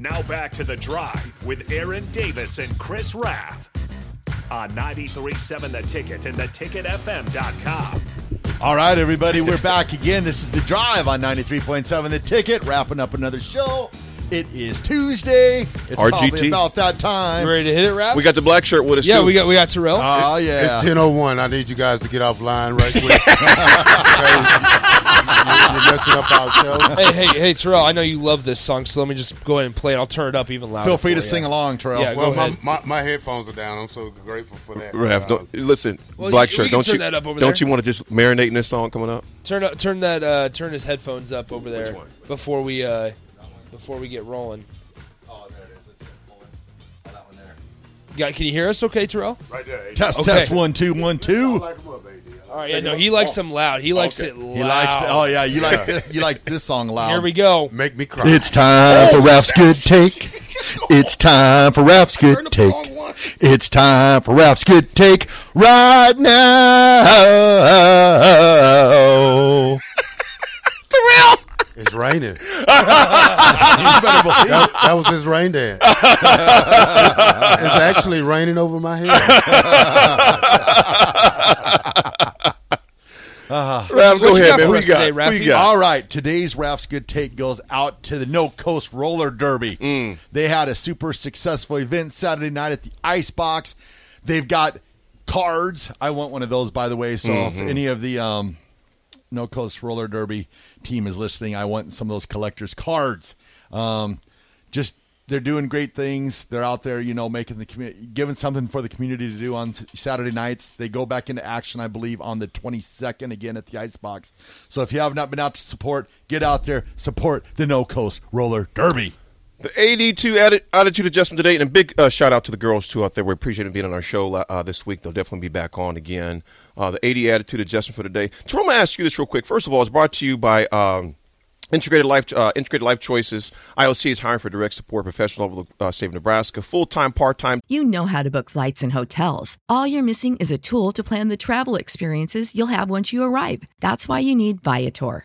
Now back to the drive with Aaron Davis and Chris Raff on 93.7 The Ticket and theticketfm.com. All right, everybody, we're back again. This is the drive on 93.7 The Ticket, wrapping up another show. It is Tuesday. It's probably RGT. about that time. You ready to hit it, Raff? We got the black shirt with us. yeah, too. we got we got Terrell. Oh, yeah. It's ten oh one. I need you guys to get offline right quick. Okay? You're messing up our show. hey, hey, hey, Terrell! I know you love this song, so let me just go ahead and play it. I'll turn it up even louder. Feel free for to you. sing along, Terrell. Yeah, Well, go my, ahead. my, my headphones are down. I'm so grateful for that. Raff, Uh, don't, listen, Well, black you- we shirt. can Don't turn you? that up over don't there. you want to just marinate in this song coming up? Turn up, turn that, uh, turn his headphones up over there one? before we, uh, before we get rolling. Got, can you hear us? Okay, Terrell. right there. AD. Test, Okay. test, one, two, one, I two. like 'em up, AD. All right, yeah, no, he likes oh. them loud. He likes it loud. He likes. To, oh yeah, you like this, you like this song loud. Here we go. Make me cry. It's time for Raff's good take. It's time for Raff's good take. It's time for Raff's good take right now. It's raining. You better That, that was his rain dance. it's actually raining over my head. Raff, What go ahead, got man. for Who you got? today, Who you got? All right, today's Raff's Good Take goes out to the No Coast Roller Derby. Mm. They had a super successful event Saturday night at the Icebox. They've got cards. I want one of those, by the way. So Mm-hmm. if any of the um, No Coast Roller Derby team is listening, I want some of those collectors' cards. Um, just they're doing great things. They're out there, you know, making the community, giving something for the community to do on Saturday nights. They go back into action, I believe, on the 22nd again at the Icebox. So if you have not been out to support, get out there, support the No Coast Roller Derby. The AD2 attitude adjustment today, and a big uh, shout out to the girls too out there. We appreciate them being on our show uh, this week. They'll definitely be back on again. Uh, the AD attitude adjustment for today. Terrell, I'm gonna ask you this real quick. First of all, it's brought to you by um, Integrated Life uh, Integrated Life Choices. ILC is hiring for direct support professional over the uh, state of Nebraska, full time, part time. You know how to book flights and hotels. All you're missing is a tool to plan the travel experiences you'll have once you arrive. That's why you need Viator.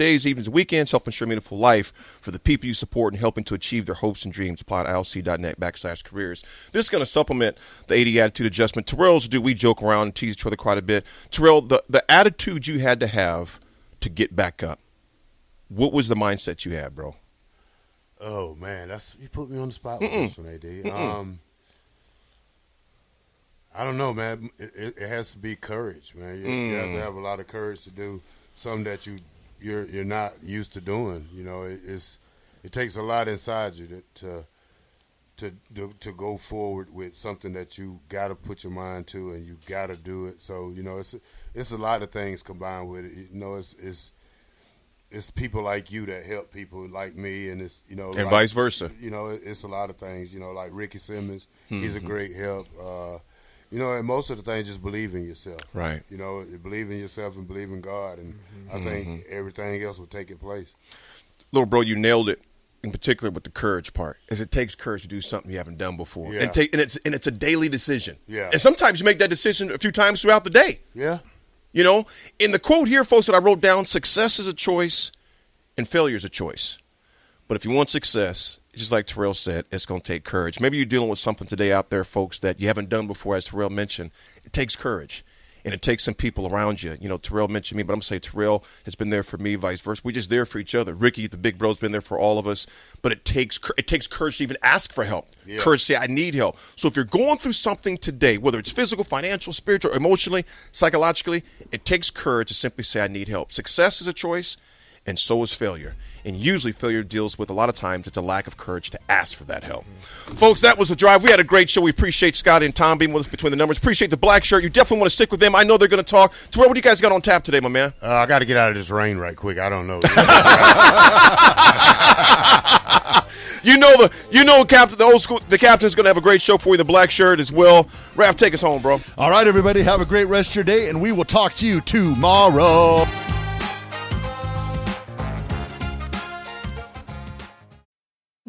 Days, evenings, weekends, helping ensure a meaningful life for the people you support and helping to achieve their hopes and dreams. Apply to ilc.net backslash careers. This is going to supplement the AD attitude adjustment. Terrell's do we joke around and tease each other quite a bit. Terrell, the, the attitude you had to have to get back up, what was the mindset you had, bro? Oh man, that's you put me on the spot with this one, AD. Um, I don't know, man. It, it, has to be courage, man. You, you have to have a lot of courage to do something that you you're you're not used to doing. You know, it, it's it takes a lot inside you to to, to, to to go forward with something that you got to put your mind to and you got to do it. So you know, it's it's a lot of things combined with it. You know, it's it's it's people like you that help people like me, and it's you know, and like, vice versa. You know, it's a lot of things. You know, like Ricky Simmons, mm-hmm. he's a great help. Uh, you know, and most of the things just believe in yourself. Right. You know, believe in yourself and believe in God, and mm-hmm. I think everything else will take its place. Little bro, you nailed it. In particular, with the courage part, is it takes courage to do something you haven't done before, Yeah. and take and it's and it's a daily decision. Yeah. And sometimes you make that decision a few times throughout the day. Yeah. You know, in the quote here, folks, that I wrote down, success is a choice and failure is a choice. But if you want success, just like Terrell said, it's going to take courage. Maybe you're dealing with something today out there, folks, that you haven't done before, as Terrell mentioned. It takes courage. And it takes some people around you. You know, Terrell mentioned me, but I'm going to say Terrell has been there for me, vice versa. We're just there for each other. Ricky, the big bro's been there for all of us. But it takes it takes courage to even ask for help. Yeah. Courage to say, I need help. So if you're going through something today, whether it's physical, financial, spiritual, emotionally, psychologically, it takes courage to simply say, I need help. Success is a choice, and so is failure. And usually, failure deals with a lot of times it's a lack of courage to ask for that help. Folks, that was the drive. We had a great show. We appreciate Scott and Tom being with us between the numbers. Appreciate the black shirt. You definitely want to stick with them. I know they're going to talk. Terrell, what do you guys got on tap today, my man? Uh, I got to get out of this rain right quick. I don't know. You know the you know captain the old school the captain's going to have a great show for you. The black shirt as well. Raff, take us home, bro. All right, everybody, have a great rest of your day, and we will talk to you tomorrow.